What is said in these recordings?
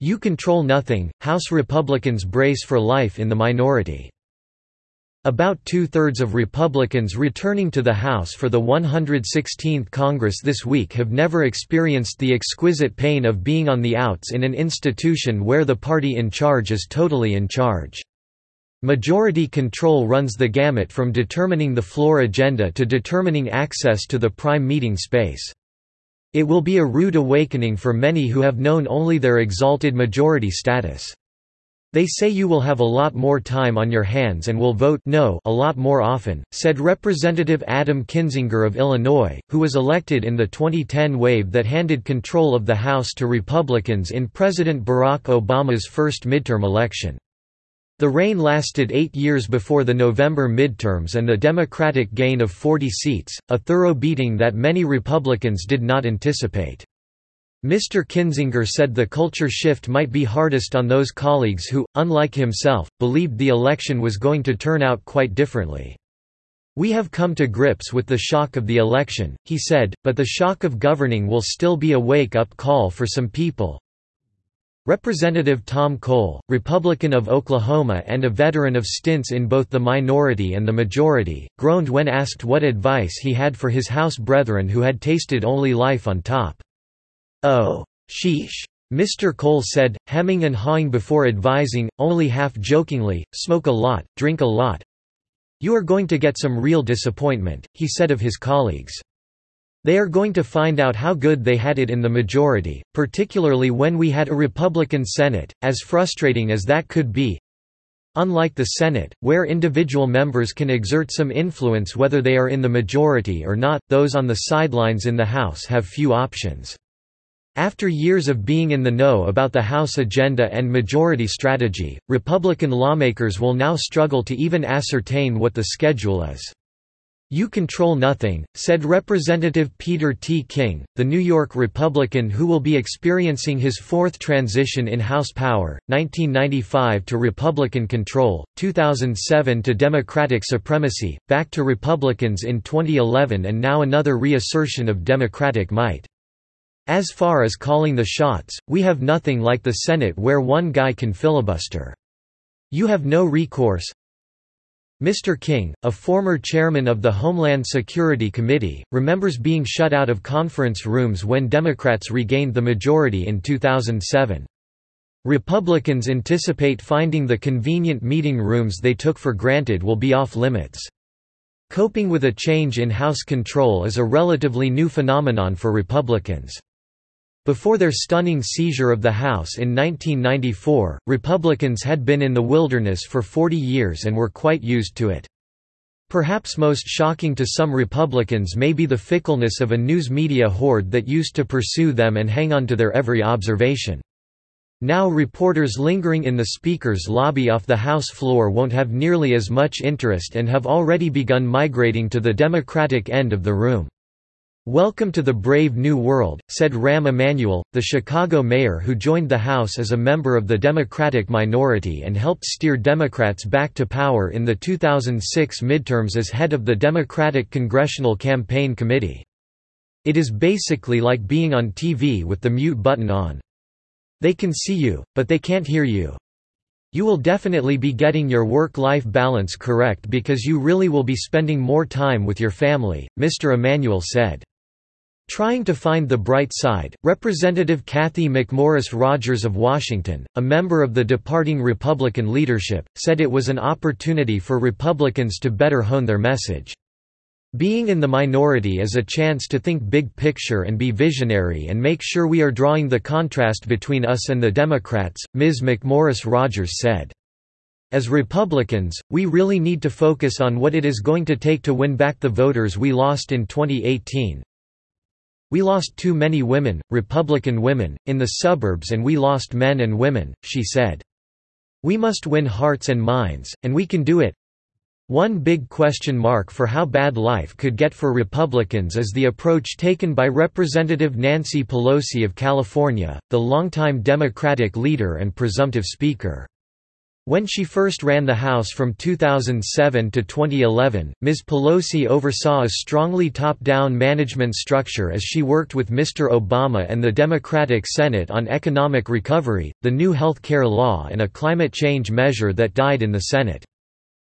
You control nothing, House Republicans brace for life in the minority. About two-thirds of Republicans returning to the House for the 116th Congress this week have never experienced the exquisite pain of being on the outs in an institution where the party in charge is totally in charge. Majority control runs the gamut from determining the floor agenda to determining access to the prime meeting space. It will be a rude awakening for many who have known only their exalted majority status. They say you will have a lot more time on your hands and will vote no a lot more often, said Representative Adam Kinzinger of Illinois, who was elected in the 2010 wave that handed control of the House to Republicans in President Barack Obama's first midterm election. The reign lasted eight years before the November midterms and the Democratic gain of 40 seats, a thorough beating that many Republicans did not anticipate. Mr. Kinzinger said the culture shift might be hardest on those colleagues who, unlike himself, believed the election was going to turn out quite differently. We have come to grips with the shock of the election, he said, but the shock of governing will still be a wake-up call for some people. Representative Tom Cole, Republican of Oklahoma and a veteran of stints in both the minority and the majority, groaned when asked what advice he had for his House brethren who had tasted only life on top. Oh. Sheesh. Mr. Cole said, hemming and hawing before advising, only half-jokingly, smoke a lot, drink a lot. You are going to get some real disappointment, he said of his colleagues. They are going to find out how good they had it in the majority, particularly when we had a Republican Senate, as frustrating as that could be. Unlike the Senate, where individual members can exert some influence whether they are in the majority or not, those on the sidelines in the House have few options. After years of being in the know about the House agenda and majority strategy, Republican lawmakers will now struggle to even ascertain what the schedule is. You control nothing, said Representative Peter T. King, the New York Republican who will be experiencing his fourth transition in House power, 1995 to Republican control, 2007 to Democratic supremacy, back to Republicans in 2011 and now another reassertion of Democratic might. As far as calling the shots, we have nothing like the Senate where one guy can filibuster. You have no recourse. Mr. King, a former chairman of the Homeland Security Committee, remembers being shut out of conference rooms when Democrats regained the majority in 2007. Republicans anticipate finding the convenient meeting rooms they took for granted will be off limits. Coping with a change in House control is a relatively new phenomenon for Republicans. Before their stunning seizure of the House in 1994, Republicans had been in the wilderness for 40 years and were quite used to it. Perhaps most shocking to some Republicans may be the fickleness of a news media horde that used to pursue them and hang on to their every observation. Now reporters lingering in the Speaker's lobby off the House floor won't have nearly as much interest and have already begun migrating to the Democratic end of the room. Welcome to the brave new world, said Rahm Emanuel, the Chicago mayor who joined the House as a member of the Democratic minority and helped steer Democrats back to power in the 2006 midterms as head of the Democratic Congressional Campaign Committee. It is basically like being on TV with the mute button on. They can see you, but they can't hear you. You will definitely be getting your work-life balance correct because you really will be spending more time with your family, Mr. Emanuel said. Trying to find the bright side, Representative Cathy McMorris Rodgers of Washington, a member of the departing Republican leadership, said it was an opportunity for Republicans to better hone their message. Being in the minority is a chance to think big picture and be visionary and make sure we are drawing the contrast between us and the Democrats, Ms. McMorris Rodgers said. As Republicans, we really need to focus on what it is going to take to win back the voters we lost in 2018, we lost too many women, Republican women, in the suburbs and we lost men and women, she said. We must win hearts and minds, and we can do it. One big question mark for how bad life could get for Republicans is the approach taken by Representative Nancy Pelosi of California, the longtime Democratic leader and presumptive Speaker. When she first ran the House from 2007 to 2011, Ms. Pelosi oversaw a strongly top-down management structure as she worked with Mr. Obama and the Democratic Senate on economic recovery, the new health care law and a climate change measure that died in the Senate.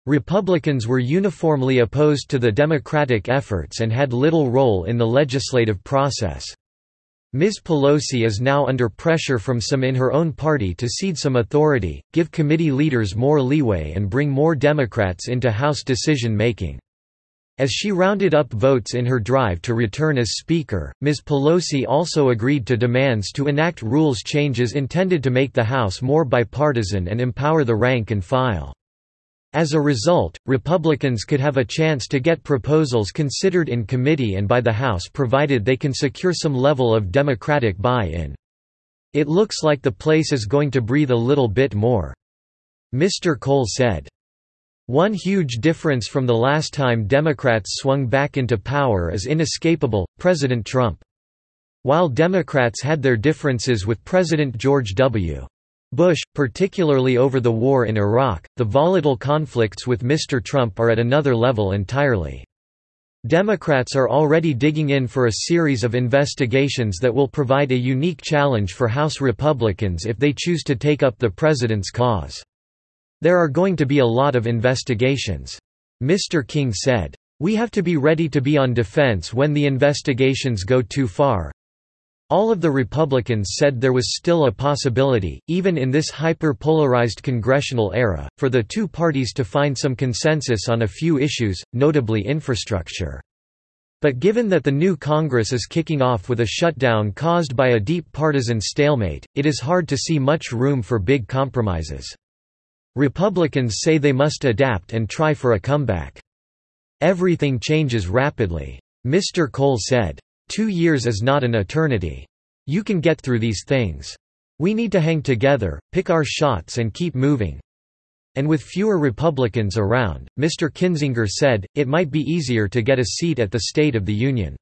Republicans were uniformly opposed to the Democratic efforts and had little role in the legislative process. Ms. Pelosi is now under pressure from some in her own party to cede some authority, give committee leaders more leeway and bring more Democrats into House decision-making. As she rounded up votes in her drive to return as Speaker, Ms. Pelosi also agreed to demands to enact rules changes intended to make the House more bipartisan and empower the rank and file. As a result, Republicans could have a chance to get proposals considered in committee and by the House provided they can secure some level of Democratic buy-in. It looks like the place is going to breathe a little bit more. Mr. Cole said. One huge difference from the last time Democrats swung back into power is inescapable, President Trump. While Democrats had their differences with President George W. Bush, particularly over the war in Iraq, the volatile conflicts with Mr. Trump are at another level entirely. Democrats are already digging in for a series of investigations that will provide a unique challenge for House Republicans if they choose to take up the president's cause. There are going to be a lot of investigations. Mr. King said. We have to be ready to be on defense when the investigations go too far, all of the Republicans said there was still a possibility, even in this hyper-polarized congressional era, for the two parties to find some consensus on a few issues, notably infrastructure. But given that the new Congress is kicking off with a shutdown caused by a deep partisan stalemate, it is hard to see much room for big compromises. Republicans say they must adapt and try for a comeback. Everything changes rapidly. Mr. Cole said. Two years is not an eternity. You can get through these things. We need to hang together, pick our shots and keep moving. And with fewer Republicans around, Mr. Kinzinger said, it might be easier to get a seat at the State of the Union.